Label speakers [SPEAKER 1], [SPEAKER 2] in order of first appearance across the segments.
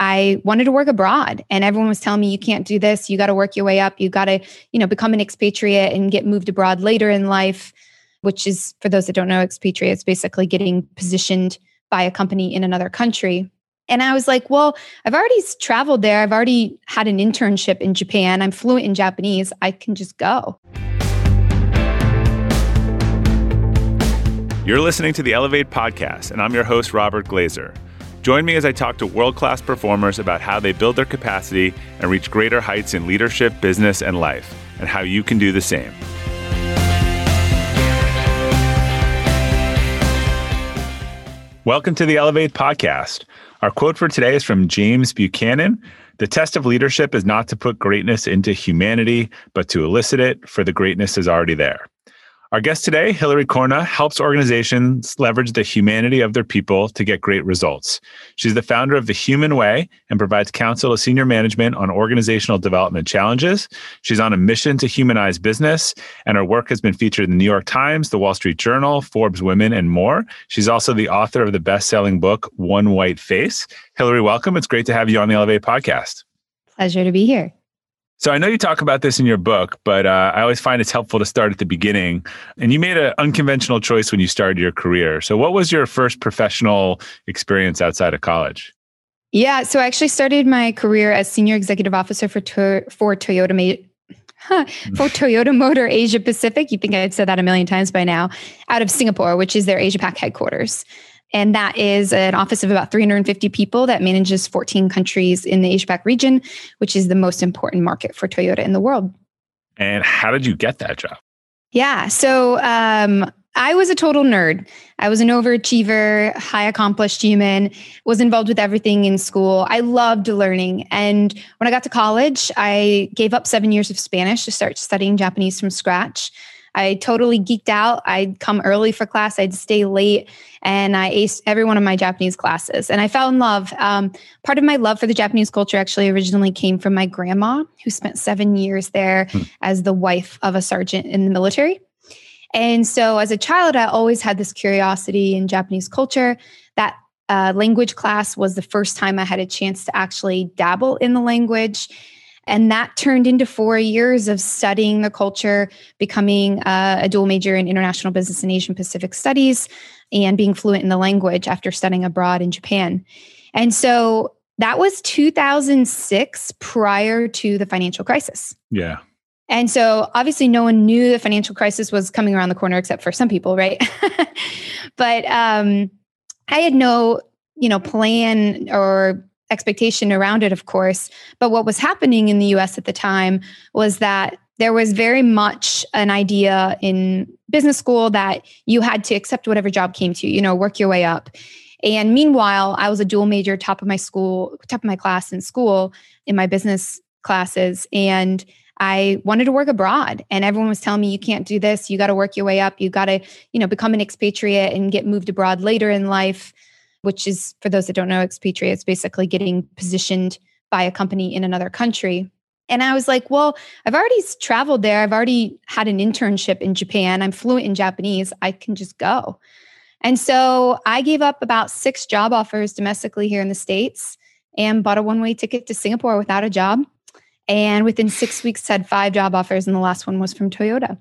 [SPEAKER 1] I wanted to work abroad and everyone was telling me you can't do this, you got to work your way up, you got to, you know, become an expatriate and get moved abroad later in life, which is for those that don't know expatriates basically getting positioned by a company in another country. And I was like, well, I've already traveled there. I've already had an internship in Japan. I'm fluent in Japanese. I can just go.
[SPEAKER 2] You're listening to the Elevate podcast, and I'm your host, Robert Glazer. Join me as I talk to world class performers about how they build their capacity and reach greater heights in leadership, business, and life, and how you can do the same. Welcome to the Elevate podcast. Our quote for today is from James Buchanan. The test of leadership is not to put greatness into humanity, but to elicit it, for the greatness is already there. Our guest today, Hilary Corna, helps organizations leverage the humanity of their people to get great results. She's the founder of The Human Way and provides counsel to senior management on organizational development challenges. She's on a mission to humanize business, and her work has been featured in the New York Times, the Wall Street Journal, Forbes Women, and more. She's also the author of the best selling book, One White Face. Hilary, welcome. It's great to have you on the Elevate podcast.
[SPEAKER 1] Pleasure to be here.
[SPEAKER 2] So I know you talk about this in your book, but uh, I always find it's helpful to start at the beginning. And you made an unconventional choice when you started your career. So what was your first professional experience outside of college?
[SPEAKER 1] Yeah, so I actually started my career as senior executive officer for to- for Toyota Ma- huh, for Toyota Motor Asia Pacific. You think I'd said that a million times by now, out of Singapore, which is their Asia Pac headquarters. And that is an office of about 350 people that manages 14 countries in the Asia Pac region, which is the most important market for Toyota in the world.
[SPEAKER 2] And how did you get that job?
[SPEAKER 1] Yeah. So um, I was a total nerd. I was an overachiever, high accomplished human, was involved with everything in school. I loved learning. And when I got to college, I gave up seven years of Spanish to start studying Japanese from scratch. I totally geeked out. I'd come early for class, I'd stay late, and I aced every one of my Japanese classes. And I fell in love. Um, part of my love for the Japanese culture actually originally came from my grandma, who spent seven years there hmm. as the wife of a sergeant in the military. And so as a child, I always had this curiosity in Japanese culture. That uh, language class was the first time I had a chance to actually dabble in the language. And that turned into four years of studying the culture, becoming uh, a dual major in international business and Asian Pacific studies, and being fluent in the language after studying abroad in Japan. And so that was 2006 prior to the financial crisis.
[SPEAKER 2] Yeah.
[SPEAKER 1] And so obviously no one knew the financial crisis was coming around the corner except for some people, right? but um, I had no, you know, plan or expectation around it, of course. But what was happening in the US at the time was that there was very much an idea in business school that you had to accept whatever job came to you, you know, work your way up. And meanwhile, I was a dual major, top of my school, top of my class in school in my business classes. And I wanted to work abroad and everyone was telling me you can't do this, you got to work your way up, you got to, you know, become an expatriate and get moved abroad later in life which is for those that don't know, expatriates basically getting positioned by a company in another country. And I was like, well, I've already traveled there. I've already had an internship in Japan. I'm fluent in Japanese. I can just go. And so I gave up about six job offers domestically here in the States and bought a one way ticket to Singapore without a job. And within six weeks, had five job offers, and the last one was from Toyota.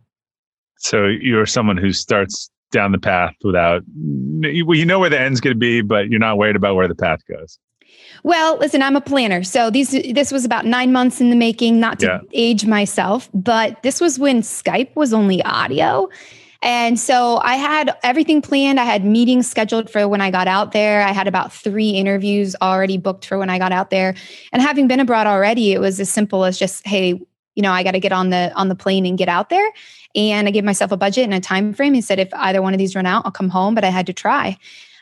[SPEAKER 2] So you're someone who starts down the path without well, you know where the end's going to be, but you're not worried about where the path goes.
[SPEAKER 1] Well, listen, I'm a planner. So these this was about 9 months in the making, not to yeah. age myself, but this was when Skype was only audio. And so I had everything planned. I had meetings scheduled for when I got out there. I had about 3 interviews already booked for when I got out there. And having been abroad already, it was as simple as just, hey, you know, I got to get on the on the plane and get out there. And I gave myself a budget and a time frame and said, if either one of these run out, I'll come home. But I had to try.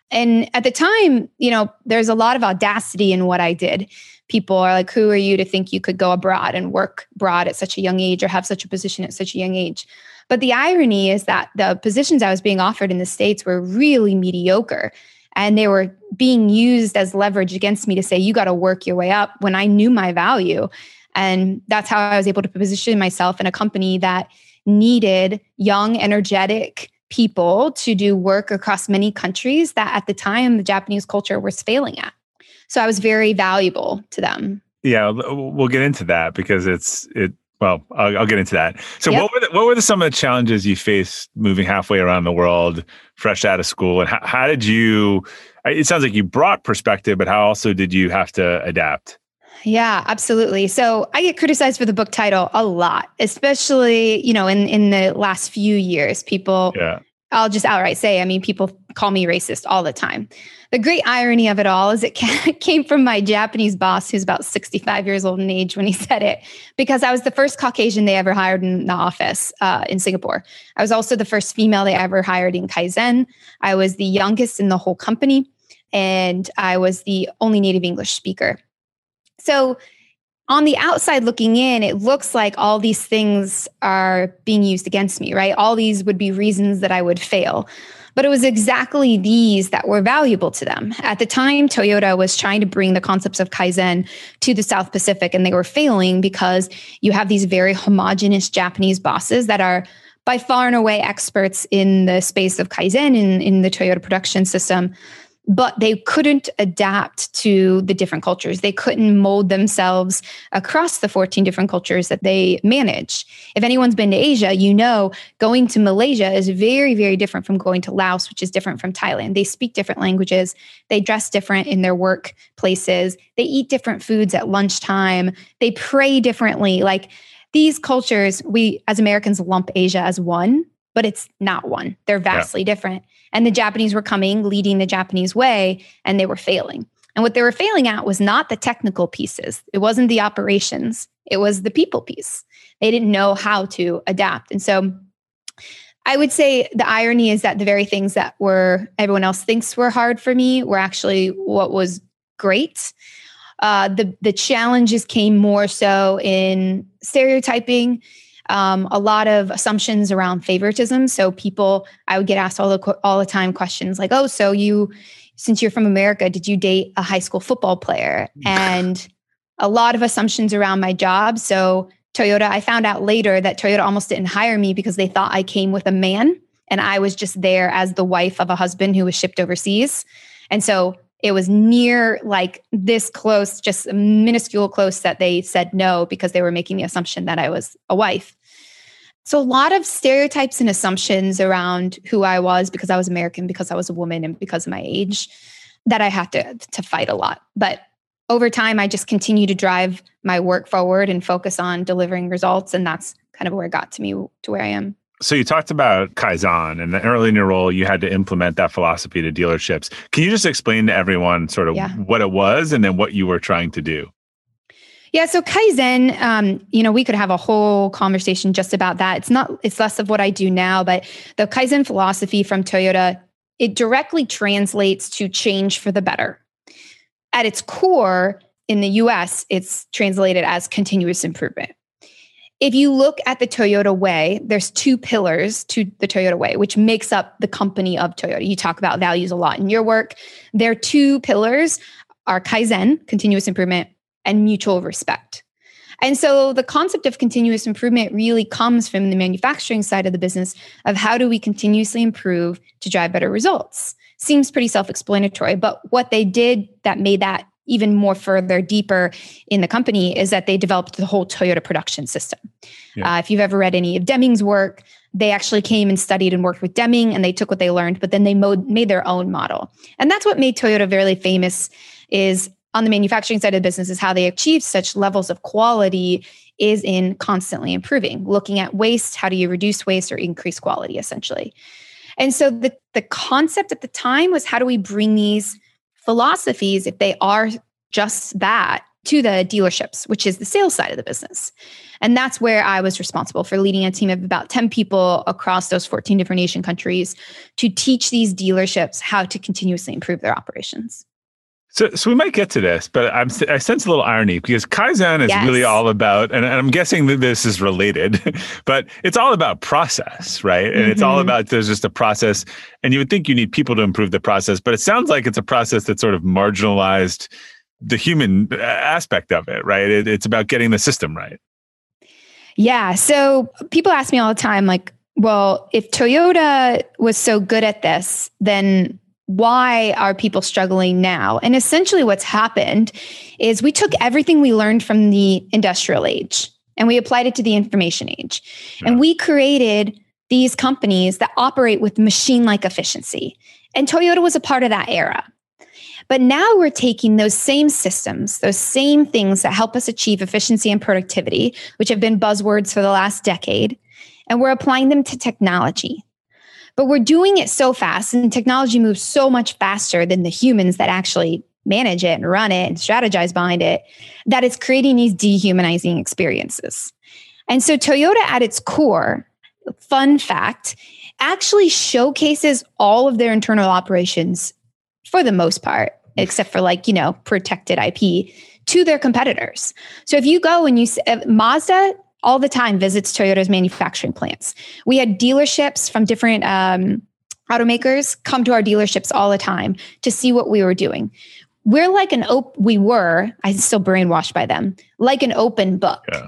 [SPEAKER 1] And at the time, you know, there's a lot of audacity in what I did. People are like, who are you to think you could go abroad and work abroad at such a young age or have such a position at such a young age? But the irony is that the positions I was being offered in the States were really mediocre. And they were being used as leverage against me to say, you got to work your way up when I knew my value. And that's how I was able to position myself in a company that needed young, energetic people to do work across many countries that at the time the Japanese culture was failing at. So I was very valuable to them.
[SPEAKER 2] Yeah, we'll get into that because it's it. Well, I'll, I'll get into that. So, yep. what were the, what were the, some of the challenges you faced moving halfway around the world, fresh out of school, and how, how did you? It sounds like you brought perspective, but how also did you have to adapt?
[SPEAKER 1] Yeah, absolutely. So I get criticized for the book title a lot, especially, you know, in in the last few years. People yeah. I'll just outright say, I mean, people call me racist all the time. The great irony of it all is it came from my Japanese boss, who's about 65 years old in age when he said it, because I was the first Caucasian they ever hired in the office uh, in Singapore. I was also the first female they ever hired in Kaizen. I was the youngest in the whole company, and I was the only native English speaker. So, on the outside looking in, it looks like all these things are being used against me, right? All these would be reasons that I would fail. But it was exactly these that were valuable to them. At the time, Toyota was trying to bring the concepts of Kaizen to the South Pacific, and they were failing because you have these very homogenous Japanese bosses that are by far and away experts in the space of Kaizen in, in the Toyota production system but they couldn't adapt to the different cultures. They couldn't mold themselves across the 14 different cultures that they manage. If anyone's been to Asia, you know going to Malaysia is very, very different from going to Laos, which is different from Thailand. They speak different languages, they dress different in their workplaces, they eat different foods at lunchtime, they pray differently. Like these cultures, we as Americans lump Asia as one, but it's not one. They're vastly yeah. different. And the Japanese were coming, leading the Japanese way, and they were failing. And what they were failing at was not the technical pieces, it wasn't the operations, it was the people piece. They didn't know how to adapt. And so I would say the irony is that the very things that were everyone else thinks were hard for me were actually what was great. Uh, the the challenges came more so in stereotyping um, a lot of assumptions around favoritism. So people, I would get asked all the all the time questions like, "Oh, so you, since you're from America, did you date a high school football player?" And a lot of assumptions around my job. So Toyota, I found out later that Toyota almost didn't hire me because they thought I came with a man and I was just there as the wife of a husband who was shipped overseas. And so it was near like this close, just minuscule close that they said no because they were making the assumption that I was a wife. So, a lot of stereotypes and assumptions around who I was because I was American, because I was a woman, and because of my age that I had to, to fight a lot. But over time, I just continue to drive my work forward and focus on delivering results. And that's kind of where it got to me to where I am.
[SPEAKER 2] So you talked about Kaizen and the early in your role, you had to implement that philosophy to dealerships. Can you just explain to everyone sort of yeah. what it was and then what you were trying to do?
[SPEAKER 1] Yeah, so Kaizen, um, you know, we could have a whole conversation just about that. It's not, it's less of what I do now, but the Kaizen philosophy from Toyota, it directly translates to change for the better. At its core, in the US, it's translated as continuous improvement. If you look at the Toyota way, there's two pillars to the Toyota way, which makes up the company of Toyota. You talk about values a lot in your work. Their two pillars are Kaizen, continuous improvement, and mutual respect. And so the concept of continuous improvement really comes from the manufacturing side of the business of how do we continuously improve to drive better results. Seems pretty self explanatory, but what they did that made that even more further deeper in the company is that they developed the whole Toyota production system. Yeah. Uh, if you've ever read any of Deming's work, they actually came and studied and worked with Deming and they took what they learned, but then they mode, made their own model. And that's what made Toyota very famous is on the manufacturing side of the business is how they achieve such levels of quality is in constantly improving. Looking at waste how do you reduce waste or increase quality essentially? And so the, the concept at the time was how do we bring these philosophies if they are just that to the dealerships which is the sales side of the business. And that's where i was responsible for leading a team of about 10 people across those 14 different asian countries to teach these dealerships how to continuously improve their operations
[SPEAKER 2] so, so we might get to this, but I'm, I sense a little irony because Kaizen is yes. really all about, and, and, I'm guessing that this is related, but it's all about process, right? And mm-hmm. it's all mm-hmm. about there's just a process, and you would think you need people to improve the process, but it sounds like it's a process that sort of marginalized the human uh, aspect of it, right? It, it's about getting the system right.
[SPEAKER 1] Yeah. So people ask me all the time, like, well, if Toyota was so good at this, then why are people struggling now? And essentially, what's happened is we took everything we learned from the industrial age and we applied it to the information age. Yeah. And we created these companies that operate with machine like efficiency. And Toyota was a part of that era. But now we're taking those same systems, those same things that help us achieve efficiency and productivity, which have been buzzwords for the last decade, and we're applying them to technology. But we're doing it so fast, and technology moves so much faster than the humans that actually manage it and run it and strategize behind it that it's creating these dehumanizing experiences. And so, Toyota at its core, fun fact, actually showcases all of their internal operations for the most part, except for like, you know, protected IP to their competitors. So if you go and you, uh, Mazda all the time visits Toyota's manufacturing plants. We had dealerships from different um, automakers come to our dealerships all the time to see what we were doing. We're like an open, we were, I'm still brainwashed by them, like an open book. Yeah.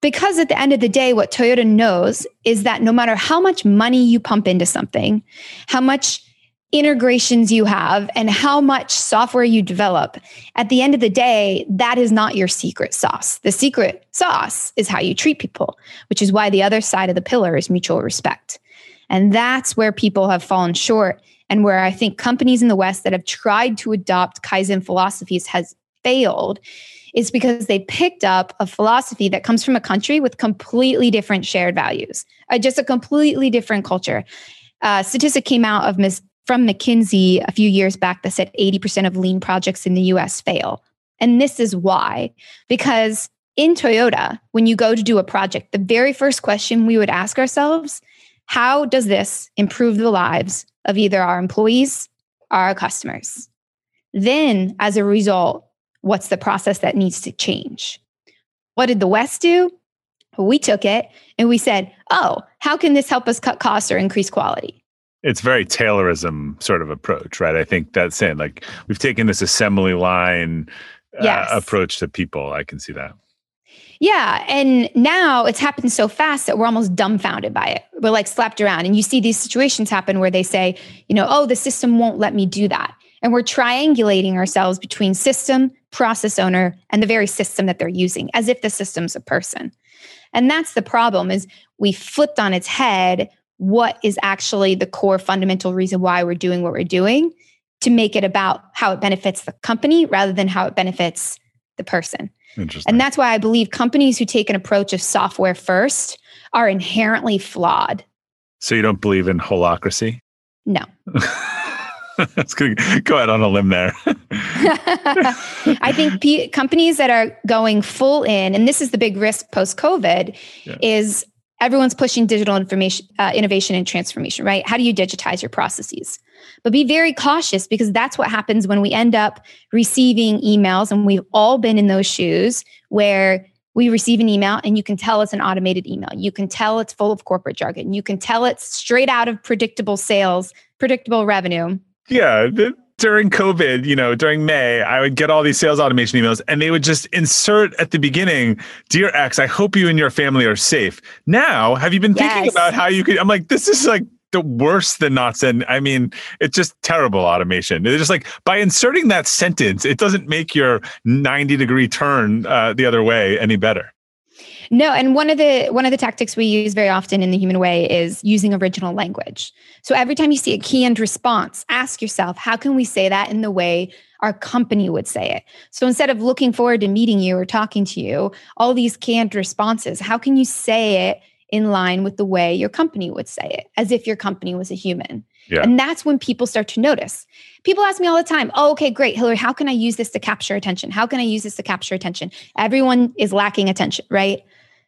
[SPEAKER 1] Because at the end of the day, what Toyota knows is that no matter how much money you pump into something, how much integrations you have and how much software you develop, at the end of the day, that is not your secret sauce. The secret sauce is how you treat people, which is why the other side of the pillar is mutual respect. And that's where people have fallen short and where I think companies in the West that have tried to adopt Kaizen philosophies has failed is because they picked up a philosophy that comes from a country with completely different shared values, uh, just a completely different culture. Uh, statistic came out of Ms from McKinsey a few years back that said 80% of lean projects in the US fail. And this is why, because in Toyota, when you go to do a project, the very first question we would ask ourselves how does this improve the lives of either our employees or our customers? Then, as a result, what's the process that needs to change? What did the West do? We took it and we said, oh, how can this help us cut costs or increase quality?
[SPEAKER 2] It's very Taylorism sort of approach, right? I think that's it. Like we've taken this assembly line uh, approach to people. I can see that.
[SPEAKER 1] Yeah. And now it's happened so fast that we're almost dumbfounded by it. We're like slapped around. And you see these situations happen where they say, you know, oh, the system won't let me do that. And we're triangulating ourselves between system, process owner, and the very system that they're using, as if the system's a person. And that's the problem is we flipped on its head what is actually the core fundamental reason why we're doing what we're doing to make it about how it benefits the company rather than how it benefits the person. And that's why I believe companies who take an approach of software first are inherently flawed.
[SPEAKER 2] So you don't believe in holacracy?
[SPEAKER 1] No.
[SPEAKER 2] That's to go out on a limb there.
[SPEAKER 1] I think P- companies that are going full in, and this is the big risk post COVID, yeah. is everyone's pushing digital information uh, innovation and transformation right? How do you digitize your processes? But be very cautious because that's what happens when we end up receiving emails and we've all been in those shoes where we receive an email and you can tell it's an automated email. You can tell it's full of corporate jargon. You can tell it's straight out of predictable sales predictable revenue.
[SPEAKER 2] Yeah during COVID, you know, during May, I would get all these sales automation emails and they would just insert at the beginning, Dear X, I hope you and your family are safe. Now, have you been yes. thinking about how you could? I'm like, this is like the worse than not send. I mean, it's just terrible automation. It's just like by inserting that sentence, it doesn't make your 90 degree turn uh, the other way any better.
[SPEAKER 1] No, and one of the one of the tactics we use very often in the human way is using original language. So every time you see a canned response, ask yourself, how can we say that in the way our company would say it? So instead of looking forward to meeting you or talking to you, all these canned responses, how can you say it in line with the way your company would say it, as if your company was a human? Yeah. And that's when people start to notice. People ask me all the time, oh, okay, great, Hilary, how can I use this to capture attention? How can I use this to capture attention? Everyone is lacking attention, right?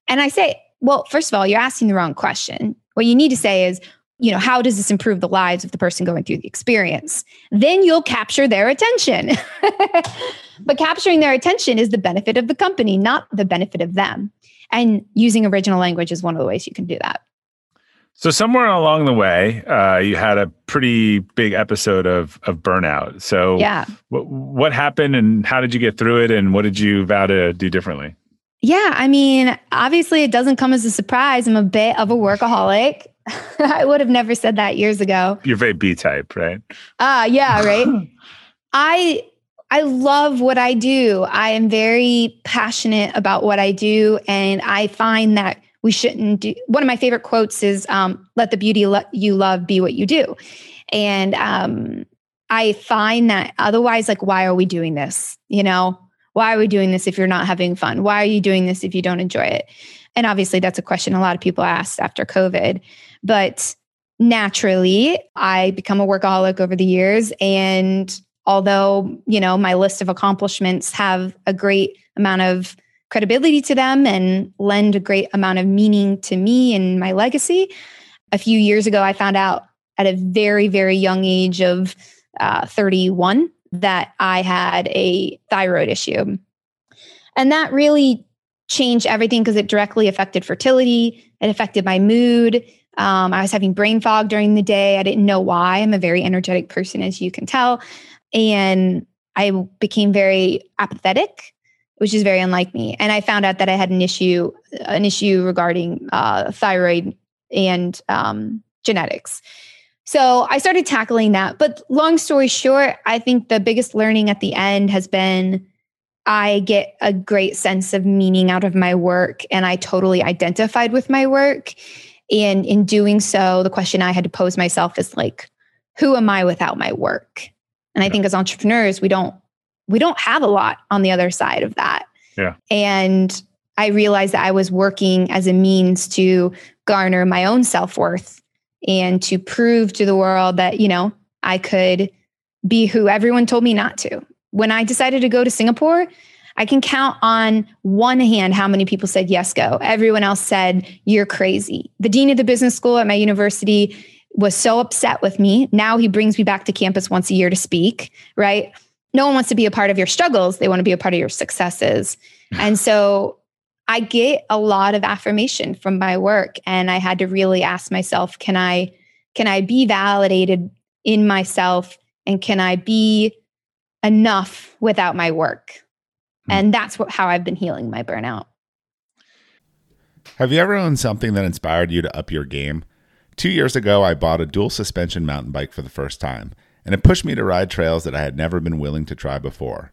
[SPEAKER 1] And I say, well, first of all, you're asking the wrong question. What you need to say is, you know, how does this improve the lives of the person going through the experience? Then you'll capture their attention. but capturing their attention is the benefit of the company, not the benefit of them. And using original language is one of the ways you can do that.
[SPEAKER 2] So somewhere along the way, uh, you had a pretty big episode of of burnout. So yeah, what what happened, and how did you get through it, and what did you vow to do differently?
[SPEAKER 1] Yeah, I mean, obviously, it doesn't come as a surprise. I'm a bit of a workaholic. I would have never said that years ago.
[SPEAKER 2] You're very B type, right?
[SPEAKER 1] Ah, uh, yeah, right. I I love what I do. I am very passionate about what I do, and I find that we shouldn't do. One of my favorite quotes is, um, "Let the beauty lo- you love be what you do," and um, I find that otherwise, like, why are we doing this? You know, why are we doing this if you're not having fun? Why are you doing this if you don't enjoy it? And obviously, that's a question a lot of people asked after COVID. But naturally, I become a workaholic over the years. And although, you know, my list of accomplishments have a great amount of credibility to them and lend a great amount of meaning to me and my legacy, a few years ago, I found out at a very, very young age of uh, 31 that I had a thyroid issue. And that really changed everything because it directly affected fertility, it affected my mood. Um, I was having brain fog during the day. I didn't know why. I'm a very energetic person, as you can tell. And I became very apathetic, which is very unlike me. And I found out that I had an issue, an issue regarding uh, thyroid and um, genetics. So I started tackling that. But long story short, I think the biggest learning at the end has been I get a great sense of meaning out of my work and I totally identified with my work. And in doing so, the question I had to pose myself is like, who am I without my work? And I think as entrepreneurs, we don't we don't have a lot on the other side of that.
[SPEAKER 2] Yeah.
[SPEAKER 1] And I realized that I was working as a means to garner my own self-worth and to prove to the world that, you know, I could be who everyone told me not to. When I decided to go to Singapore, I can count on one hand how many people said, yes, go. Everyone else said, you're crazy. The dean of the business school at my university was so upset with me. Now he brings me back to campus once a year to speak, right? No one wants to be a part of your struggles, they want to be a part of your successes. and so I get a lot of affirmation from my work and I had to really ask myself can I can I be validated in myself and can I be enough without my work? Hmm. And that's what, how I've been healing my burnout.
[SPEAKER 3] Have you ever owned something that inspired you to up your game? Two years ago, I bought a dual suspension mountain bike for the first time, and it pushed me to ride trails that I had never been willing to try before.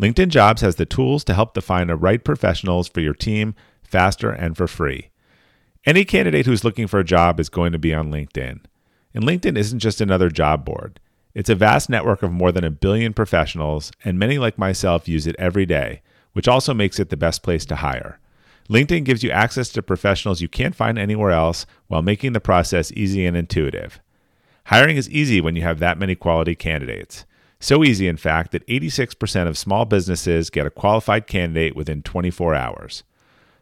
[SPEAKER 2] LinkedIn Jobs has the tools to help define the right professionals for your team faster and for free. Any candidate who's looking for a job is going to be on LinkedIn. And LinkedIn isn't just another job board. It's a vast network of more than a billion professionals, and many like myself use it every day, which also makes it the best place to hire. LinkedIn gives you access to professionals you can't find anywhere else while making the process easy and intuitive. Hiring is easy when you have that many quality candidates. So easy, in fact, that 86% of small businesses get a qualified candidate within 24 hours.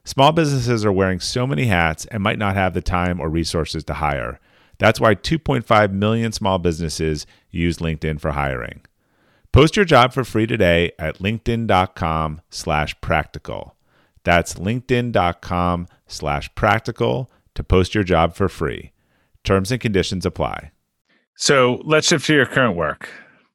[SPEAKER 2] Small businesses are wearing so many hats and might not have the time or resources to hire. That's why 2.5 million small businesses use LinkedIn for hiring. Post your job for free today at linkedin.com slash practical. That's linkedin.com slash practical to post your job for free. Terms and conditions apply. So let's shift to your current work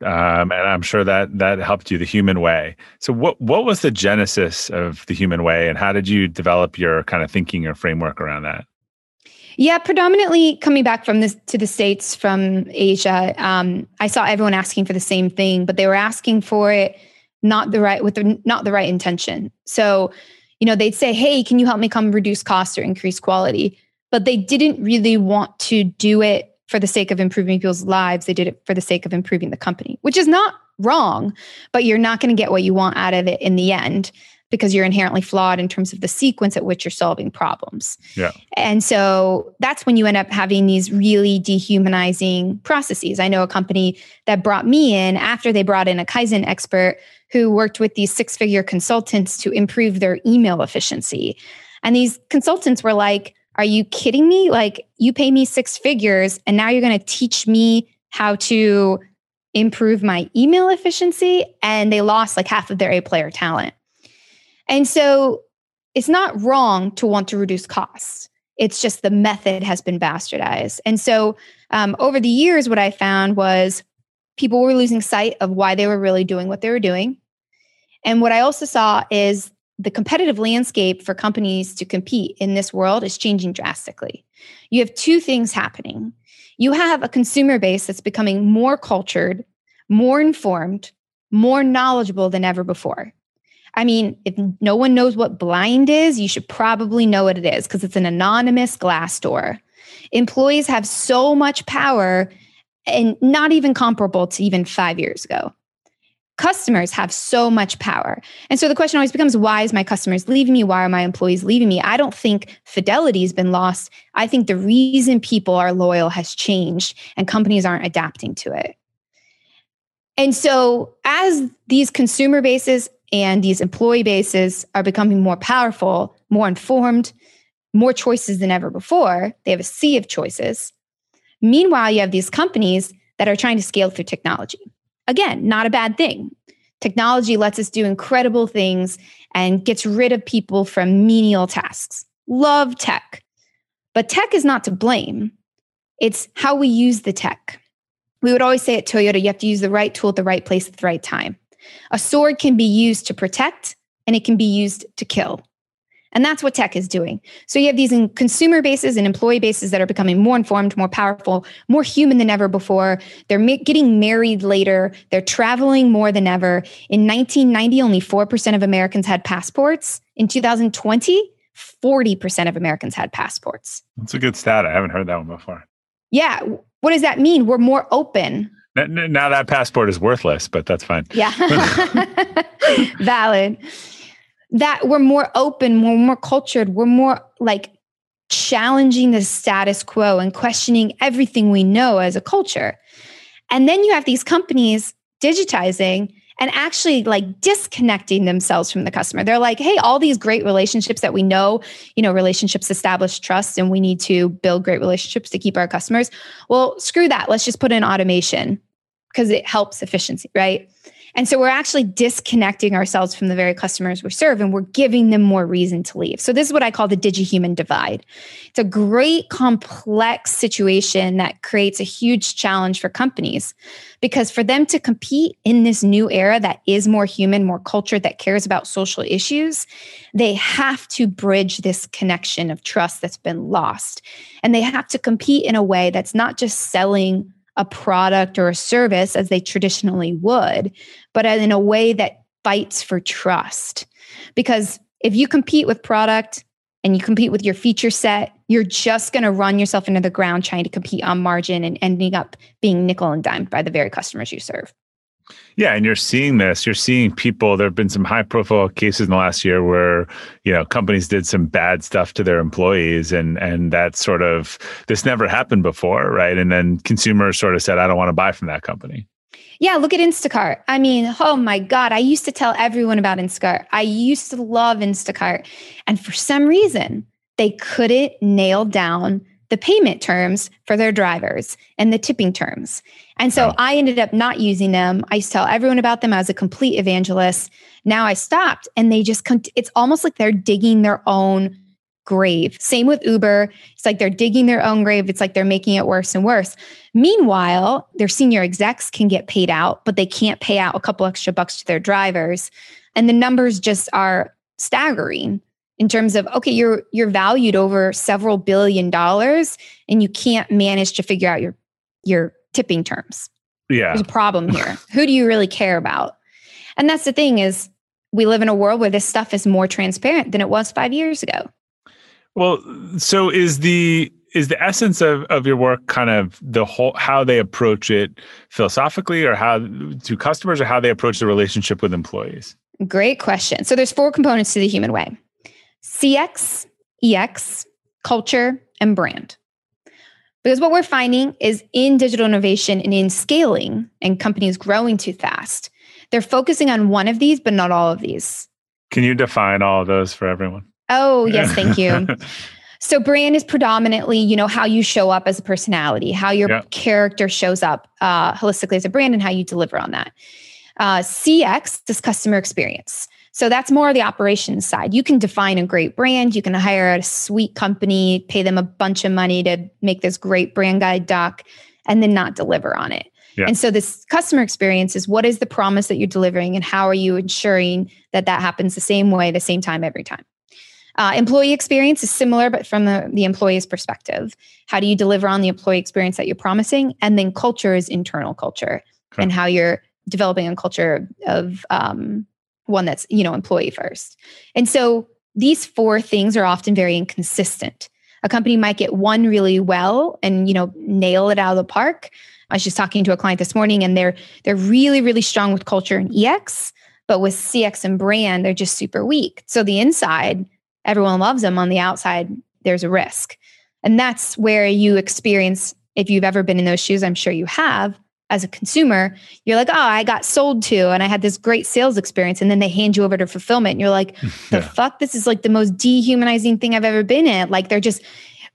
[SPEAKER 2] um, and I'm sure that that helped you the human way. So, what what was the genesis of the human way, and how did you develop your kind of thinking or framework around that?
[SPEAKER 1] Yeah, predominantly coming back from this to the states from Asia, um, I saw everyone asking for the same thing, but they were asking for it not the right with the not the right intention. So, you know, they'd say, "Hey, can you help me come reduce costs or increase quality?" But they didn't really want to do it for the sake of improving people's lives. They did it for the sake of improving the company, which is not wrong, but you're not going to get what you want out of it in the end because you're inherently flawed in terms of the sequence at which you're solving problems.
[SPEAKER 2] Yeah.
[SPEAKER 1] And so that's when you end up having these really dehumanizing processes. I know a company that brought me in after they brought in a Kaizen expert who worked with these six figure consultants to improve their email efficiency. And these consultants were like, Are you kidding me? Like, you pay me six figures, and now you're going to teach me how to improve my email efficiency. And they lost like half of their A player talent. And so it's not wrong to want to reduce costs. It's just the method has been bastardized. And so um, over the years, what I found was people were losing sight of why they were really doing what they were doing. And what I also saw is the competitive landscape for companies to compete in this world is changing drastically. You have two things happening. You have a consumer base that's becoming more cultured, more informed, more knowledgeable than ever before. I mean, if no one knows what blind is, you should probably know what it is because it's an anonymous Glassdoor. Employees have so much power and not even comparable to even five years ago. Customers have so much power. And so the question always becomes why is my customers leaving me? Why are my employees leaving me? I don't think fidelity has been lost. I think the reason people are loyal has changed and companies aren't adapting to it. And so, as these consumer bases and these employee bases are becoming more powerful, more informed, more choices than ever before. They have a sea of choices. Meanwhile, you have these companies that are trying to scale through technology. Again, not a bad thing. Technology lets us do incredible things and gets rid of people from menial tasks. Love tech. But tech is not to blame, it's how we use the tech. We would always say at Toyota, you have to use the right tool at the right place at the right time. A sword can be used to protect and it can be used to kill. And that's what tech is doing. So you have these consumer bases and employee bases that are becoming more informed, more powerful, more human than ever before. They're ma- getting married later. They're traveling more than ever. In 1990, only 4% of Americans had passports. In 2020, 40% of Americans had passports.
[SPEAKER 2] That's a good stat. I haven't heard that one before.
[SPEAKER 1] Yeah. What does that mean? We're more open.
[SPEAKER 2] Now that passport is worthless, but that's fine.
[SPEAKER 1] Yeah. Valid. That we're more open, we're more cultured, we're more like challenging the status quo and questioning everything we know as a culture. And then you have these companies digitizing and actually like disconnecting themselves from the customer. They're like, hey, all these great relationships that we know, you know, relationships establish trust and we need to build great relationships to keep our customers. Well, screw that. Let's just put in automation because it helps efficiency, right? And so we're actually disconnecting ourselves from the very customers we serve and we're giving them more reason to leave. So, this is what I call the digi-human divide. It's a great complex situation that creates a huge challenge for companies because for them to compete in this new era that is more human, more culture that cares about social issues, they have to bridge this connection of trust that's been lost. And they have to compete in a way that's not just selling a product or a service as they traditionally would, but in a way that fights for trust. Because if you compete with product and you compete with your feature set, you're just going to run yourself into the ground trying to compete on margin and ending up being nickel and dimed by the very customers you serve.
[SPEAKER 2] Yeah, and you're seeing this. You're seeing people. There have been some high profile cases in the last year where you know companies did some bad stuff to their employees, and and that sort of this never happened before, right? And then consumers sort of said, I don't want to buy from that company.
[SPEAKER 1] Yeah, look at Instacart. I mean, oh my God, I used to tell everyone about Instacart. I used to love Instacart. And for some reason, they couldn't nail down the payment terms for their drivers and the tipping terms. And so I ended up not using them. I used to tell everyone about them as a complete evangelist. Now I stopped and they just, it's almost like they're digging their own grave. Same with Uber. It's like they're digging their own grave. It's like they're making it worse and worse. Meanwhile, their senior execs can get paid out, but they can't pay out a couple extra bucks to their drivers. And the numbers just are staggering in terms of okay you're you're valued over several billion dollars and you can't manage to figure out your your tipping terms
[SPEAKER 2] yeah
[SPEAKER 1] there's a problem here who do you really care about and that's the thing is we live in a world where this stuff is more transparent than it was 5 years ago
[SPEAKER 2] well so is the is the essence of, of your work kind of the whole how they approach it philosophically or how to customers or how they approach the relationship with employees?
[SPEAKER 1] Great question. So there's four components to the human way. CX, EX, culture, and brand. Because what we're finding is in digital innovation and in scaling and companies growing too fast, they're focusing on one of these, but not all of these.
[SPEAKER 2] Can you define all of those for everyone?
[SPEAKER 1] Oh, yes, thank you. so brand is predominantly, you know, how you show up as a personality, how your yeah. character shows up uh, holistically as a brand and how you deliver on that. Uh, CX is customer experience. So that's more the operations side. You can define a great brand. You can hire a sweet company, pay them a bunch of money to make this great brand guide doc, and then not deliver on it. Yeah. And so this customer experience is what is the promise that you're delivering and how are you ensuring that that happens the same way, the same time, every time. Uh, employee experience is similar, but from the, the employee's perspective. How do you deliver on the employee experience that you're promising? And then culture is internal culture okay. and how you're developing a culture of um, one that's you know employee first. And so these four things are often very inconsistent. A company might get one really well and you know nail it out of the park. I was just talking to a client this morning and they're they're really really strong with culture and EX but with cx and brand they're just super weak. So the inside everyone loves them. On the outside there's a risk. And that's where you experience if you've ever been in those shoes i'm sure you have as a consumer, you're like, oh, I got sold to and I had this great sales experience. And then they hand you over to fulfillment. And you're like, the yeah. fuck? This is like the most dehumanizing thing I've ever been in. Like they're just,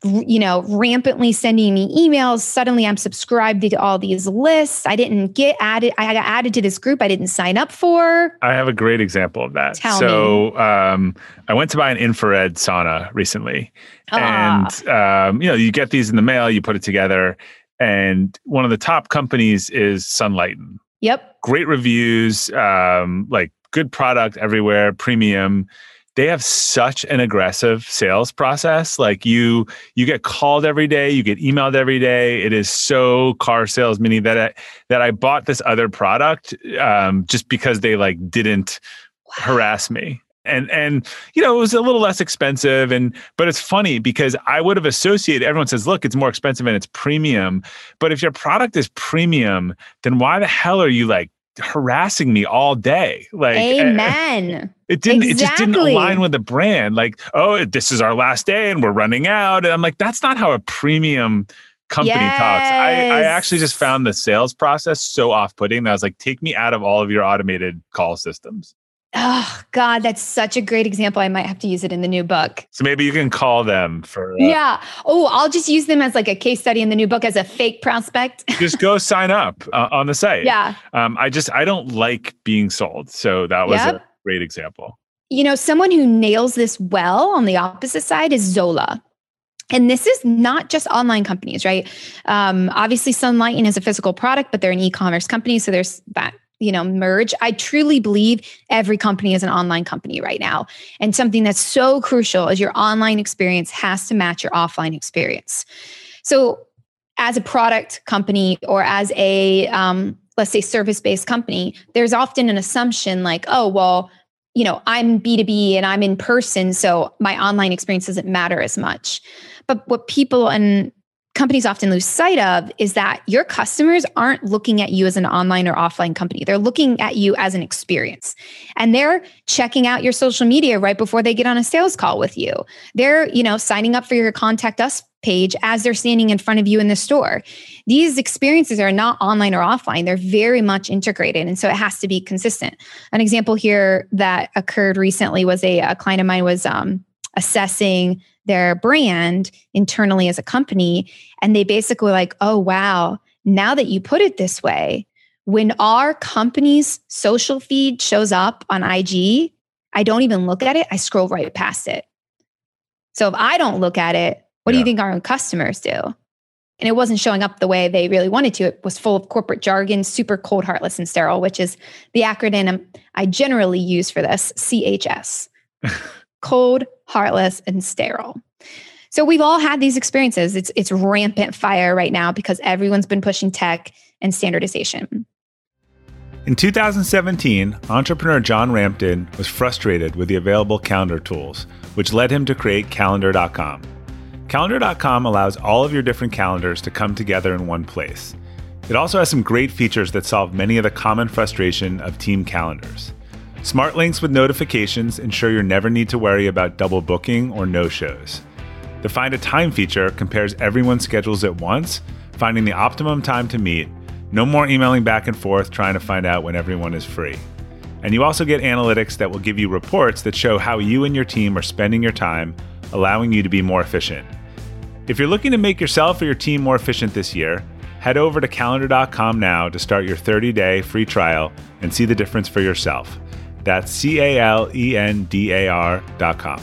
[SPEAKER 1] you know, rampantly sending me emails. Suddenly I'm subscribed to all these lists. I didn't get added. I got added to this group I didn't sign up for.
[SPEAKER 2] I have a great example of that. Tell so um, I went to buy an infrared sauna recently. Ah. And, um, you know, you get these in the mail, you put it together and one of the top companies is Sunlighten.
[SPEAKER 1] Yep.
[SPEAKER 2] Great reviews, um, like good product everywhere, premium. They have such an aggressive sales process. Like you, you get called every day, you get emailed every day. It is so car sales, meaning that I, that I bought this other product um, just because they like didn't harass me and and you know it was a little less expensive and but it's funny because i would have associated everyone says look it's more expensive and it's premium. But if your product is premium then why the hell are you like harassing me all day? Like
[SPEAKER 1] eh, amen.
[SPEAKER 2] it didn't exactly. it just didn't align with the brand. Like oh this is our last day and we're running out. And i'm like that's not how a premium company yes. talks. I, I actually just found the sales process so off-putting that i was like take me out of all of your automated call systems
[SPEAKER 1] Oh God, that's such a great example. I might have to use it in the new book.
[SPEAKER 2] So maybe you can call them for. Uh,
[SPEAKER 1] yeah. Oh, I'll just use them as like a case study in the new book as a fake prospect.
[SPEAKER 2] just go sign up uh, on the site.
[SPEAKER 1] Yeah.
[SPEAKER 2] Um, I just I don't like being sold, so that was yep. a great example.
[SPEAKER 1] You know, someone who nails this well on the opposite side is Zola. And this is not just online companies, right? Um, obviously, Sunlighten is a physical product, but they're an e-commerce company, so there's that you know merge i truly believe every company is an online company right now. And something that's so crucial is your online experience has to match your offline experience. So as a product company or as a um, let's say service based company there's often an assumption like oh well you know i'm b2b and i'm in person so my online experience doesn't matter as much. But what people and companies often lose sight of is that your customers aren't looking at you as an online or offline company. They're looking at you as an experience. And they're checking out your social media right before they get on a sales call with you. They're, you know, signing up for your contact us page as they're standing in front of you in the store. These experiences are not online or offline. They're very much integrated. And so it has to be consistent. An example here that occurred recently was a, a client of mine was um, assessing their brand internally as a company. And they basically were like, oh, wow, now that you put it this way, when our company's social feed shows up on IG, I don't even look at it. I scroll right past it. So if I don't look at it, what yeah. do you think our own customers do? And it wasn't showing up the way they really wanted to. It was full of corporate jargon, super cold, heartless, and sterile, which is the acronym I generally use for this CHS. cold, heartless, and sterile. So we've all had these experiences. It's it's rampant fire right now because everyone's been pushing tech and standardization.
[SPEAKER 2] In 2017, entrepreneur John Rampton was frustrated with the available calendar tools, which led him to create calendar.com. Calendar.com allows all of your different calendars to come together in one place. It also has some great features that solve many of the common frustration of team calendars. Smart links with notifications ensure you never need to worry about double booking or no shows. The Find a Time feature compares everyone's schedules at once, finding the optimum time to meet. No more emailing back and forth trying to find out when everyone is free. And you also get analytics that will give you reports that show how you and your team are spending your time, allowing you to be more efficient. If you're looking to make yourself or your team more efficient this year, head over to calendar.com now to start your 30 day free trial and see the difference for yourself. That's C A L E N D A R dot com.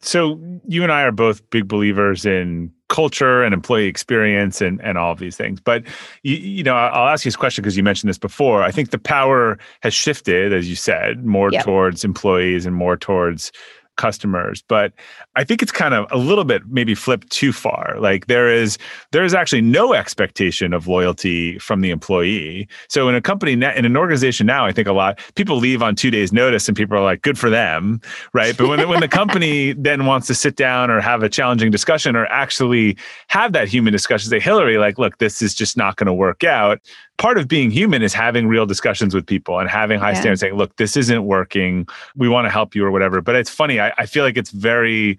[SPEAKER 2] So, you and I are both big believers in culture and employee experience and, and all of these things. But, you, you know, I'll ask you this question because you mentioned this before. I think the power has shifted, as you said, more yep. towards employees and more towards customers but i think it's kind of a little bit maybe flipped too far. Like there is there is actually no expectation of loyalty from the employee. So in a company in an organization now i think a lot people leave on two days notice and people are like good for them right? But when, when the company then wants to sit down or have a challenging discussion or actually have that human discussion say Hilary like look this is just not going to work out part of being human is having real discussions with people and having high yeah. standards saying look this isn't working. We want to help you or whatever. But it's funny i, I feel like it's very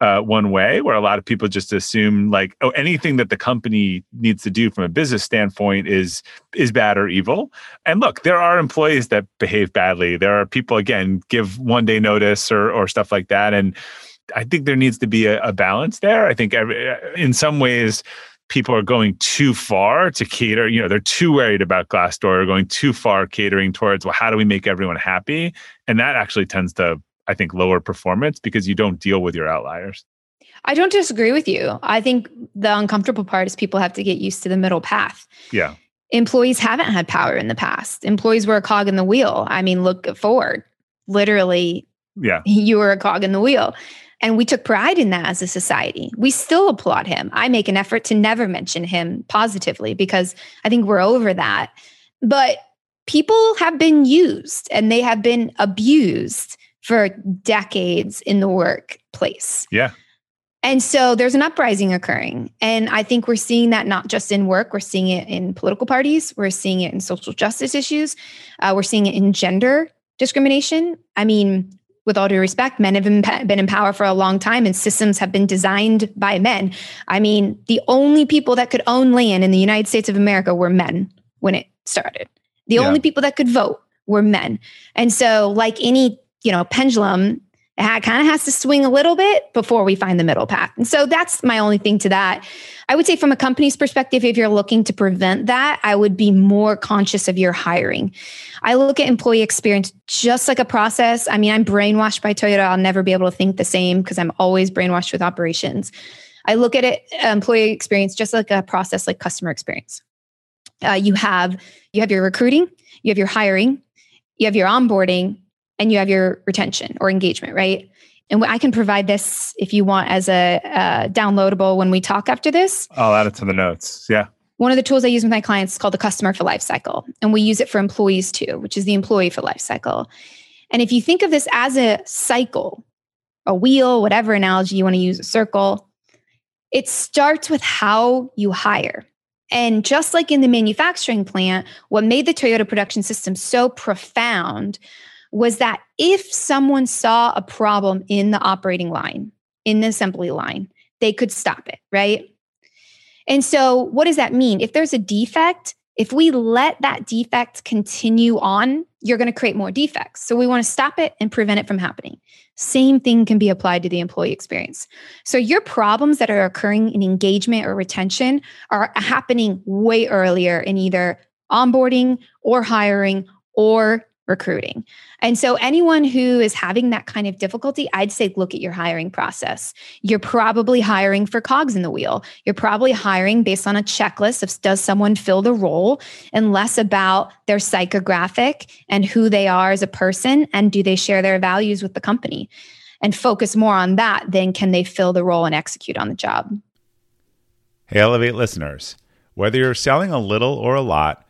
[SPEAKER 2] uh, one way where a lot of people just assume like oh anything that the company needs to do from a business standpoint is is bad or evil. And look there are employees that behave badly. There are people again give one day notice or or stuff like that. And i think there needs to be a, a balance there. I think every, in some ways people are going too far to cater. You know, they're too worried about Glassdoor or going too far catering towards, well, how do we make everyone happy? And that actually tends to, I think, lower performance because you don't deal with your outliers.
[SPEAKER 1] I don't disagree with you. I think the uncomfortable part is people have to get used to the middle path.
[SPEAKER 2] Yeah.
[SPEAKER 1] Employees haven't had power in the past. Employees were a cog in the wheel. I mean, look forward. Literally,
[SPEAKER 2] yeah.
[SPEAKER 1] You were a cog in the wheel. And we took pride in that as a society. We still applaud him. I make an effort to never mention him positively because I think we're over that. But people have been used and they have been abused for decades in the workplace.
[SPEAKER 2] Yeah.
[SPEAKER 1] And so there's an uprising occurring. And I think we're seeing that not just in work, we're seeing it in political parties, we're seeing it in social justice issues, uh, we're seeing it in gender discrimination. I mean, with all due respect, men have been, been in power for a long time and systems have been designed by men. I mean, the only people that could own land in the United States of America were men when it started. The yeah. only people that could vote were men. And so, like any, you know, pendulum, it kind of has to swing a little bit before we find the middle path. And so that's my only thing to that. I would say, from a company's perspective, if you're looking to prevent that, I would be more conscious of your hiring. I look at employee experience just like a process. I mean, I'm brainwashed by Toyota. I'll never be able to think the same because I'm always brainwashed with operations. I look at it, employee experience, just like a process like customer experience. Uh, you have you have your recruiting, you have your hiring, you have your onboarding, and you have your retention or engagement, right? And I can provide this if you want as a uh, downloadable when we talk after this.
[SPEAKER 2] I'll add it to the notes. Yeah.
[SPEAKER 1] One of the tools I use with my clients is called the customer for life cycle. And we use it for employees too, which is the employee for life cycle. And if you think of this as a cycle, a wheel, whatever analogy you want to use, a circle, it starts with how you hire. And just like in the manufacturing plant, what made the Toyota production system so profound was that if someone saw a problem in the operating line, in the assembly line, they could stop it, right? And so, what does that mean? If there's a defect, if we let that defect continue on, you're going to create more defects. So, we want to stop it and prevent it from happening. Same thing can be applied to the employee experience. So, your problems that are occurring in engagement or retention are happening way earlier in either onboarding or hiring or recruiting. And so, anyone who is having that kind of difficulty, I'd say look at your hiring process. You're probably hiring for cogs in the wheel. You're probably hiring based on a checklist of does someone fill the role and less about their psychographic and who they are as a person and do they share their values with the company and focus more on that than can they fill the role and execute on the job.
[SPEAKER 3] Hey, Elevate listeners, whether you're selling a little or a lot,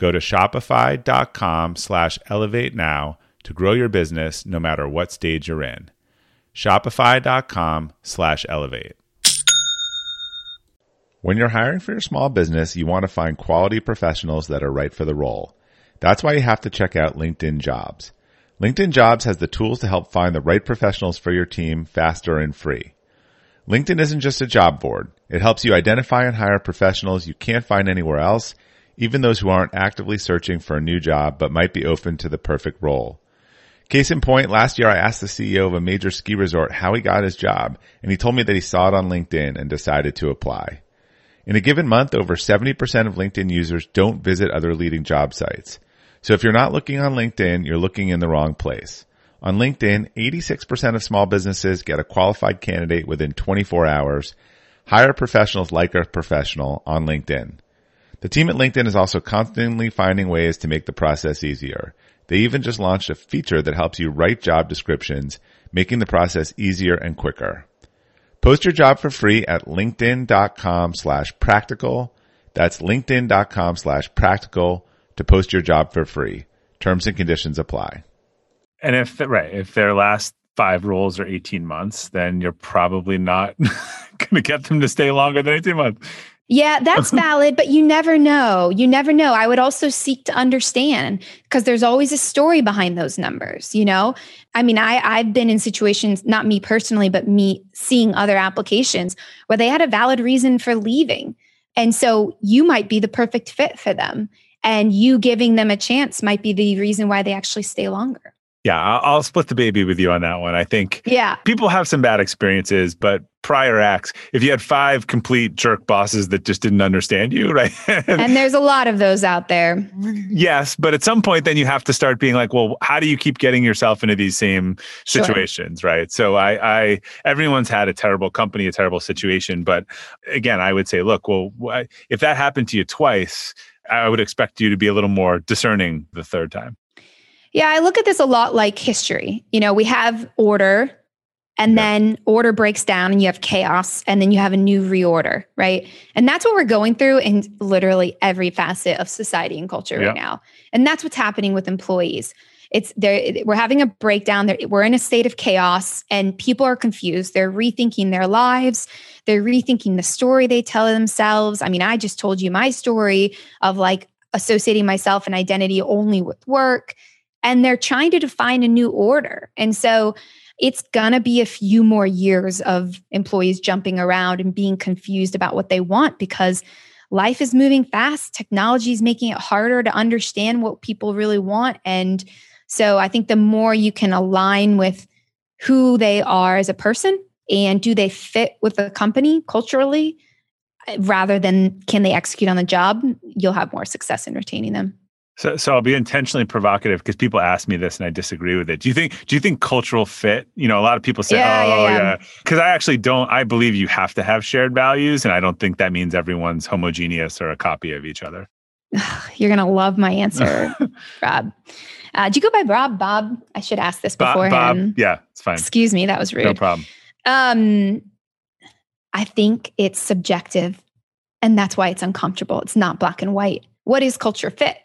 [SPEAKER 3] Go to shopify.com slash elevate now to grow your business no matter what stage you're in. Shopify.com slash elevate. When you're hiring for your small business, you want to find quality professionals that are right for the role. That's why you have to check out LinkedIn Jobs. LinkedIn Jobs has the tools to help find the right professionals for your team faster and free. LinkedIn isn't just a job board. It helps you identify and hire professionals you can't find anywhere else even those who aren't actively searching for a new job but might be open to the perfect role. Case in point, last year I asked the CEO of a major ski resort how he got his job, and he told me that he saw it on LinkedIn and decided to apply. In a given month, over 70% of LinkedIn users don't visit other leading job sites. So if you're not looking on LinkedIn, you're looking in the wrong place. On LinkedIn, 86% of small businesses get a qualified candidate within 24 hours. Hire professionals like a professional on LinkedIn. The team at LinkedIn is also constantly finding ways to make the process easier. They even just launched a feature that helps you write job descriptions, making the process easier and quicker. Post your job for free at linkedin.com slash practical. That's linkedin.com slash practical to post your job for free. Terms and conditions apply.
[SPEAKER 2] And if, right, if their last five roles are 18 months, then you're probably not going to get them to stay longer than 18 months.
[SPEAKER 1] Yeah, that's valid, but you never know. You never know. I would also seek to understand because there's always a story behind those numbers, you know? I mean, I I've been in situations, not me personally, but me seeing other applications where they had a valid reason for leaving. And so you might be the perfect fit for them. And you giving them a chance might be the reason why they actually stay longer.
[SPEAKER 2] Yeah, I'll, split the baby with you on that one. I think
[SPEAKER 1] yeah.
[SPEAKER 2] people have some bad experiences, but prior acts, if you had five complete jerk bosses that just didn't understand you, right?
[SPEAKER 1] and there's a lot of those out there.
[SPEAKER 2] Yes, but at some point, then you have to start being like, well, how do you keep getting yourself into these same situations, sure. right? So I, I, everyone's had a terrible company, a terrible situation, but again, I would say, look, well, if that happened to you twice, I would expect you to be a little more discerning the third time.
[SPEAKER 1] Yeah, I look at this a lot like history. You know, we have order and yeah. then order breaks down and you have chaos and then you have a new reorder, right? And that's what we're going through in literally every facet of society and culture yeah. right now. And that's what's happening with employees. It's there we're having a breakdown we're in a state of chaos and people are confused. They're rethinking their lives. They're rethinking the story they tell themselves. I mean, I just told you my story of like associating myself and identity only with work and they're trying to define a new order. And so it's going to be a few more years of employees jumping around and being confused about what they want because life is moving fast. Technology is making it harder to understand what people really want. And so I think the more you can align with who they are as a person and do they fit with the company culturally eh, rather than can they execute on the job, you'll have more success in retaining them.
[SPEAKER 2] So, so I'll be intentionally provocative because people ask me this and I disagree with it. Do you think? Do you think cultural fit? You know, a lot of people say, yeah, "Oh, yeah." Because yeah. I actually don't. I believe you have to have shared values, and I don't think that means everyone's homogeneous or a copy of each other.
[SPEAKER 1] You're gonna love my answer, Rob. Uh, do you go by Rob, Bob? I should ask this beforehand.
[SPEAKER 2] Bob, yeah, it's fine.
[SPEAKER 1] Excuse me, that was rude.
[SPEAKER 2] No problem.
[SPEAKER 1] Um, I think it's subjective, and that's why it's uncomfortable. It's not black and white. What is culture fit?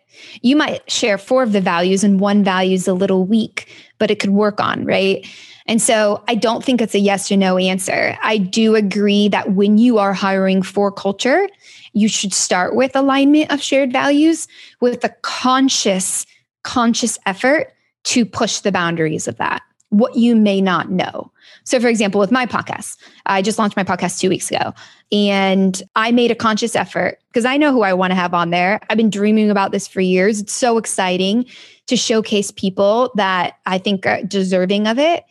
[SPEAKER 1] You might share four of the values and one value is a little weak, but it could work on, right? And so I don't think it's a yes or no answer. I do agree that when you are hiring for culture, you should start with alignment of shared values with a conscious, conscious effort to push the boundaries of that. what you may not know. So, for example, with my podcast, I just launched my podcast two weeks ago, and I made a conscious effort because I know who I want to have on there. I've been dreaming about this for years. It's so exciting to showcase people that I think are deserving of it.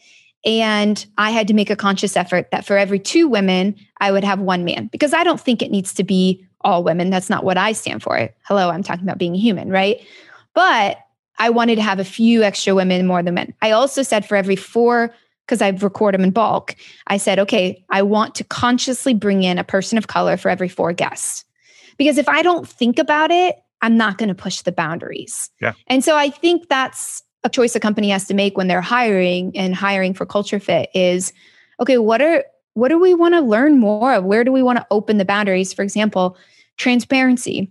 [SPEAKER 1] And I had to make a conscious effort that for every two women, I would have one man because I don't think it needs to be all women. That's not what I stand for. Hello, I'm talking about being human, right? But I wanted to have a few extra women more than men. I also said for every four, because I record them in bulk, I said, okay, I want to consciously bring in a person of color for every four guests. Because if I don't think about it, I'm not going to push the boundaries.
[SPEAKER 2] Yeah.
[SPEAKER 1] And so I think that's a choice a company has to make when they're hiring and hiring for culture fit is okay, what are what do we want to learn more of? Where do we want to open the boundaries? For example, transparency.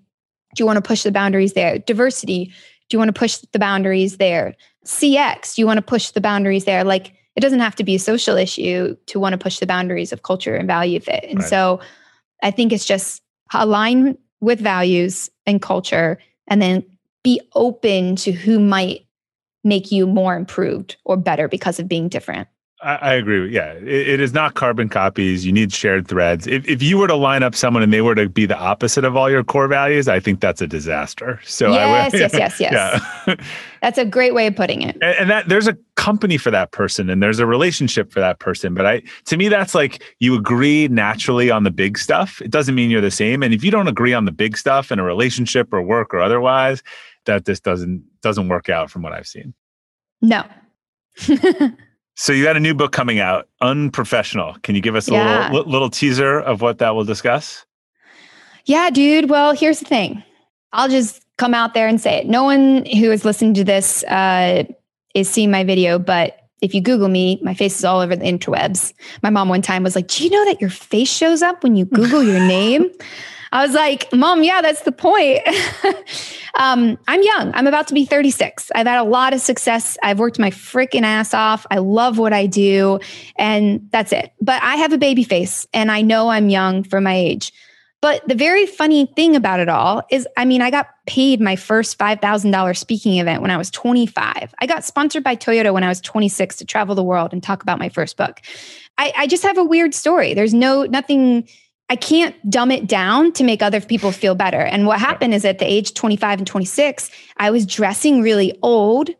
[SPEAKER 1] Do you want to push the boundaries there? Diversity. Do you want to push the boundaries there? CX, do you want to push the boundaries there? Like it doesn't have to be a social issue to want to push the boundaries of culture and value fit. And right. so I think it's just align with values and culture and then be open to who might make you more improved or better because of being different.
[SPEAKER 2] I, I agree. Yeah, it, it is not carbon copies. You need shared threads. If, if you were to line up someone and they were to be the opposite of all your core values, I think that's a disaster. So
[SPEAKER 1] yes, I, yes, yes, yes. Yeah. that's a great way of putting it.
[SPEAKER 2] And, and that there's a company for that person and there's a relationship for that person. But I, to me, that's like you agree naturally on the big stuff. It doesn't mean you're the same. And if you don't agree on the big stuff in a relationship or work or otherwise, that this doesn't doesn't work out from what I've seen.
[SPEAKER 1] No.
[SPEAKER 2] So you got a new book coming out, Unprofessional. Can you give us a yeah. little, little teaser of what that will discuss?
[SPEAKER 1] Yeah, dude. Well, here's the thing. I'll just come out there and say it. No one who is listening to this uh, is seeing my video, but if you Google me, my face is all over the interwebs. My mom one time was like, Do you know that your face shows up when you Google your name? I was like, Mom, yeah, that's the point. um, I'm young. I'm about to be 36. I've had a lot of success. I've worked my freaking ass off. I love what I do. And that's it. But I have a baby face and I know I'm young for my age. But the very funny thing about it all is, I mean, I got paid my first $5,000 speaking event when I was 25. I got sponsored by Toyota when I was 26 to travel the world and talk about my first book. I, I just have a weird story. There's no, nothing I can't dumb it down to make other people feel better. And what happened is at the age 25 and 26, I was dressing really old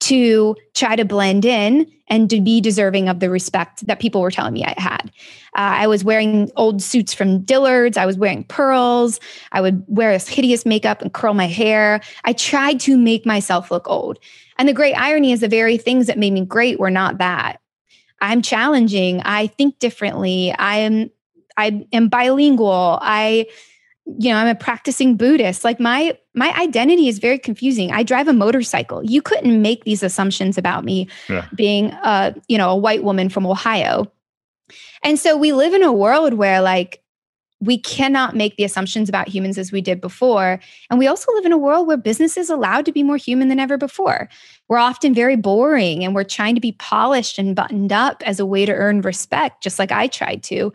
[SPEAKER 1] to try to blend in and to be deserving of the respect that people were telling me I had. Uh, I was wearing old suits from Dillard's. I was wearing pearls. I would wear this hideous makeup and curl my hair. I tried to make myself look old. And the great irony is the very things that made me great were not that. I'm challenging. I think differently. I am I am bilingual. I you know, I'm a practicing Buddhist. Like my my identity is very confusing. I drive a motorcycle. You couldn't make these assumptions about me yeah. being a, you know, a white woman from Ohio. And so we live in a world where like we cannot make the assumptions about humans as we did before. And we also live in a world where business is allowed to be more human than ever before. We're often very boring and we're trying to be polished and buttoned up as a way to earn respect, just like I tried to.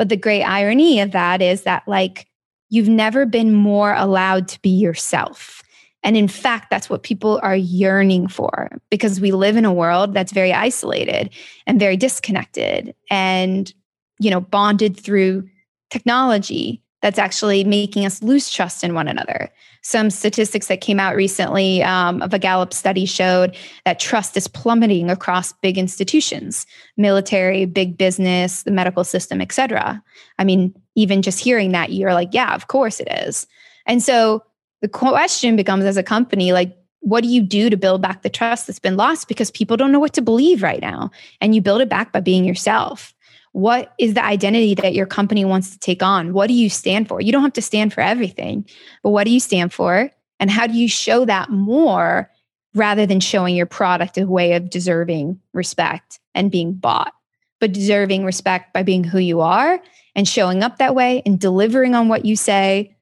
[SPEAKER 1] But the great irony of that is that, like, you've never been more allowed to be yourself. And in fact, that's what people are yearning for because we live in a world that's very isolated and very disconnected and, you know, bonded through technology that's actually making us lose trust in one another. Some statistics that came out recently um, of a Gallup study showed that trust is plummeting across big institutions, military, big business, the medical system, et cetera. I mean, even just hearing that, you're like, yeah, of course it is. And so the question becomes as a company, like, what do you do to build back the trust that's been lost because people don't know what to believe right now? And you build it back by being yourself what is the identity that your company wants to take on? What do you stand for? You don't have to stand for everything, but what do you stand for? And how do you show that more rather than showing your product a way of deserving respect and being bought, but deserving respect by being who you are and showing up that way and delivering on what you say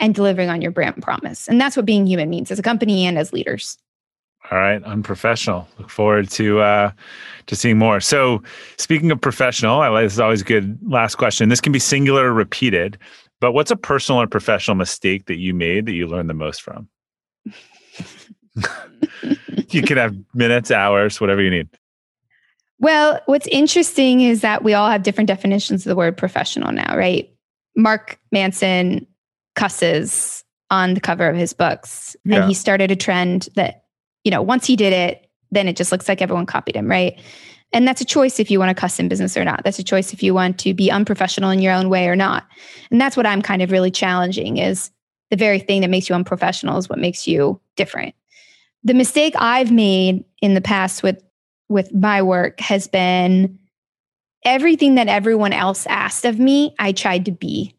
[SPEAKER 1] and delivering on your brand promise. And that's what being human means as a company and as leaders.
[SPEAKER 2] All right, unprofessional. Look forward to uh, to seeing more. So, speaking of professional, I, like this is always a good last question. This can be singular or repeated, but what's a personal or professional mistake that you made that you learned the most from? you can have minutes, hours, whatever you need.
[SPEAKER 1] Well, what's interesting is that we all have different definitions of the word professional now, right? Mark Manson cusses on the cover of his books,
[SPEAKER 2] Yeah.
[SPEAKER 1] and he started a trend that, you know, once he did it, then it just looks like everyone copied him, right? And that's a choice if you want a custom business or not. That's a choice if you want to be unprofessional in your own way or not. And that's what I'm kind of really challenging is the very thing that makes you unprofessional is what makes you different. The mistake I've made in the past with with my work has been everything that everyone else asked of me, I tried to be.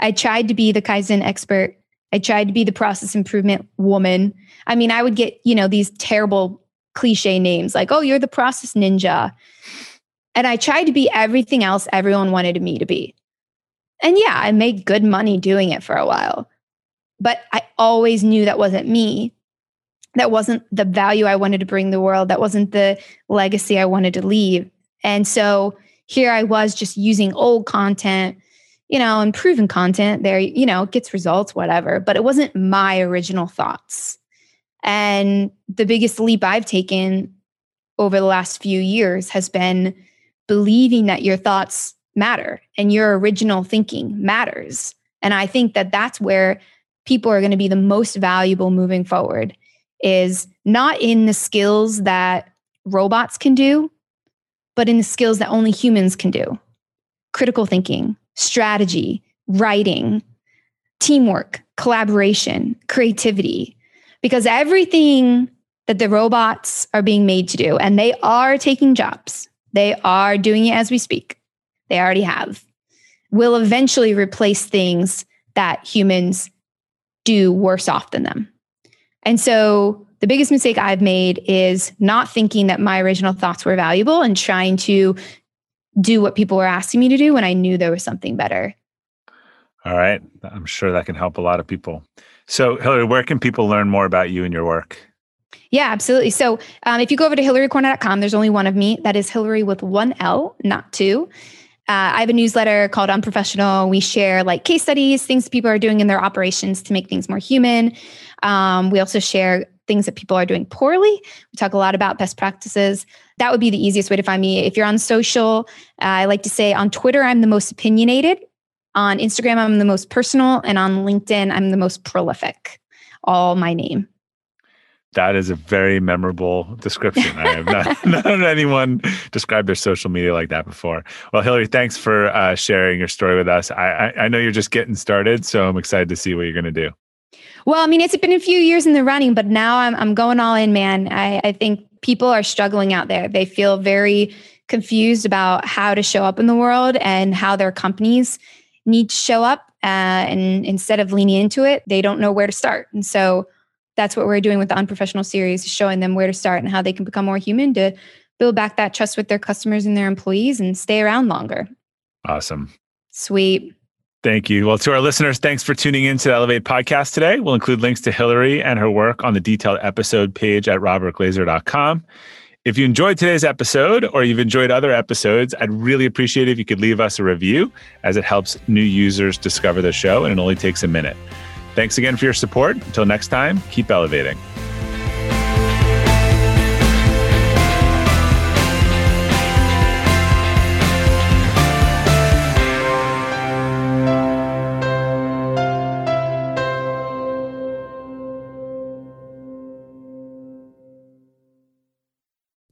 [SPEAKER 1] I tried to be the Kaizen expert. I tried to be the process improvement woman. I mean, I would get, you know, these terrible cliche names like, oh, you're the process ninja. And I tried to be everything else everyone wanted me to be. And yeah, I made good money doing it for a while. But I always knew that wasn't me. That wasn't the value I wanted to bring the world. That wasn't the legacy I wanted to leave. And so here I was just using old content, you know, and proven content there, you know, gets results, whatever. But it wasn't my original thoughts. And the biggest leap I've taken over the last few years has been believing that your thoughts matter and your original thinking matters. And I think that that's where people are going to be the most valuable moving forward is not in the skills that robots can do, but in the skills that only humans can do critical thinking, strategy, writing, teamwork, collaboration, creativity. Because everything that the robots are being made to do, and they are taking jobs, they are doing it as we speak, they already have, will eventually replace things that humans do worse off than them. And so the biggest mistake I've made is not thinking that my original thoughts were valuable and trying to do what people were asking me to do when I knew there was something better.
[SPEAKER 2] All right. I'm sure that can help a lot of people. So, Hilary, where can people learn more about you and your work?
[SPEAKER 1] Yeah, absolutely. So um, if you go over to hilarycorna.com, there's only one of me. That is Hilary with one L, not two. Uh, I have a newsletter called Unprofessional. We share like case studies, things people are doing in their operations to make things more human. Um, we also share things that people are doing poorly. We talk a lot about best practices. That would be the easiest way to find me. If you're on social, uh, I like to say on Twitter, I'm the most opinionated. On Instagram, I'm the most personal. And on LinkedIn, I'm the most prolific. All my name.
[SPEAKER 2] That is a very memorable description. I have not, heard anyone describe their social media like that before. Well, Hilary, thanks for uh, sharing your story with us. I, I, I know you're just getting started, so I'm excited to see what you're going to do.
[SPEAKER 1] Well, I mean, it's been a few years in the running, but now I'm, I'm going all in, man. I, I think people are struggling out there. They feel very confused about how to show up in the world and how their companies need to show up. Uh, and instead of leaning into it, they don't know where to start. And so that's what we're doing with the unprofessional series, showing them where to start and how they can become more human to build back that trust with their customers and their employees and stay around longer.
[SPEAKER 2] Awesome.
[SPEAKER 1] Sweet.
[SPEAKER 2] Thank you. Well, to our listeners, thanks for tuning in to the Elevate podcast today. We'll include links to Hilary and her work on the detailed episode page at robertglazer.com. If you enjoyed today's episode or you've enjoyed other episodes, I'd really appreciate it if you could leave us a review as it helps new users discover the show and it only takes a minute. Thanks again for your support. Until next time, keep elevating.